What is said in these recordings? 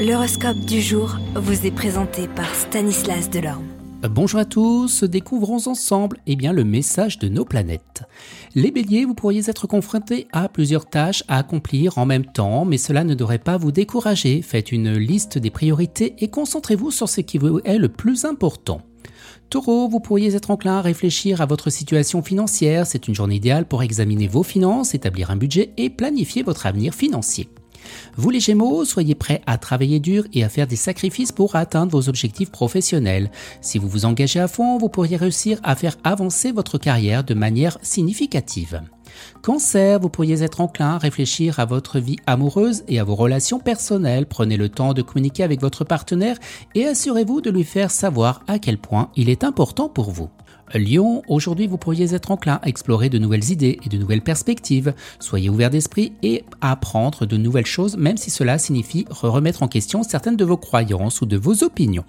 L'horoscope du jour vous est présenté par Stanislas Delorme. Bonjour à tous, découvrons ensemble eh bien, le message de nos planètes. Les béliers, vous pourriez être confrontés à plusieurs tâches à accomplir en même temps, mais cela ne devrait pas vous décourager. Faites une liste des priorités et concentrez-vous sur ce qui vous est le plus important. Taureau, vous pourriez être enclin à réfléchir à votre situation financière. C'est une journée idéale pour examiner vos finances, établir un budget et planifier votre avenir financier. Vous les Gémeaux, soyez prêts à travailler dur et à faire des sacrifices pour atteindre vos objectifs professionnels. Si vous vous engagez à fond, vous pourriez réussir à faire avancer votre carrière de manière significative. Cancer, vous pourriez être enclin à réfléchir à votre vie amoureuse et à vos relations personnelles. Prenez le temps de communiquer avec votre partenaire et assurez-vous de lui faire savoir à quel point il est important pour vous. Lyon, aujourd'hui vous pourriez être enclin à explorer de nouvelles idées et de nouvelles perspectives. Soyez ouvert d'esprit et apprendre de nouvelles choses même si cela signifie remettre en question certaines de vos croyances ou de vos opinions.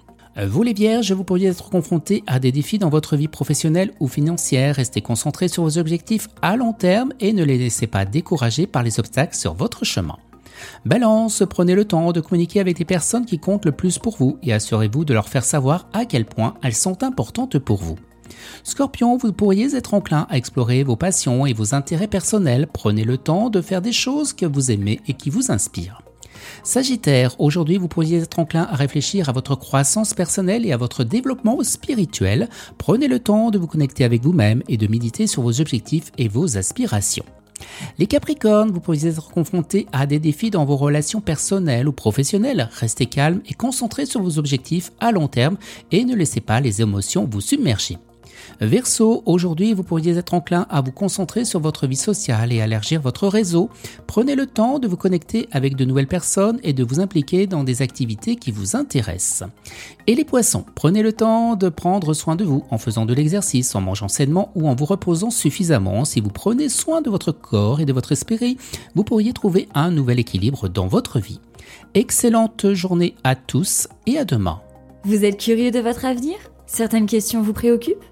Vous les vierges, vous pourriez être confrontés à des défis dans votre vie professionnelle ou financière. Restez concentrés sur vos objectifs à long terme et ne les laissez pas décourager par les obstacles sur votre chemin. Balance, prenez le temps de communiquer avec des personnes qui comptent le plus pour vous et assurez-vous de leur faire savoir à quel point elles sont importantes pour vous. Scorpion, vous pourriez être enclin à explorer vos passions et vos intérêts personnels. Prenez le temps de faire des choses que vous aimez et qui vous inspirent. Sagittaire, aujourd'hui vous pourriez être enclin à réfléchir à votre croissance personnelle et à votre développement spirituel. Prenez le temps de vous connecter avec vous-même et de méditer sur vos objectifs et vos aspirations. Les Capricornes, vous pourriez être confrontés à des défis dans vos relations personnelles ou professionnelles. Restez calme et concentrez sur vos objectifs à long terme et ne laissez pas les émotions vous submerger. Verseau, aujourd'hui vous pourriez être enclin à vous concentrer sur votre vie sociale et à élargir votre réseau. Prenez le temps de vous connecter avec de nouvelles personnes et de vous impliquer dans des activités qui vous intéressent. Et les poissons, prenez le temps de prendre soin de vous en faisant de l'exercice, en mangeant sainement ou en vous reposant suffisamment. Si vous prenez soin de votre corps et de votre esprit, vous pourriez trouver un nouvel équilibre dans votre vie. Excellente journée à tous et à demain. Vous êtes curieux de votre avenir? Certaines questions vous préoccupent?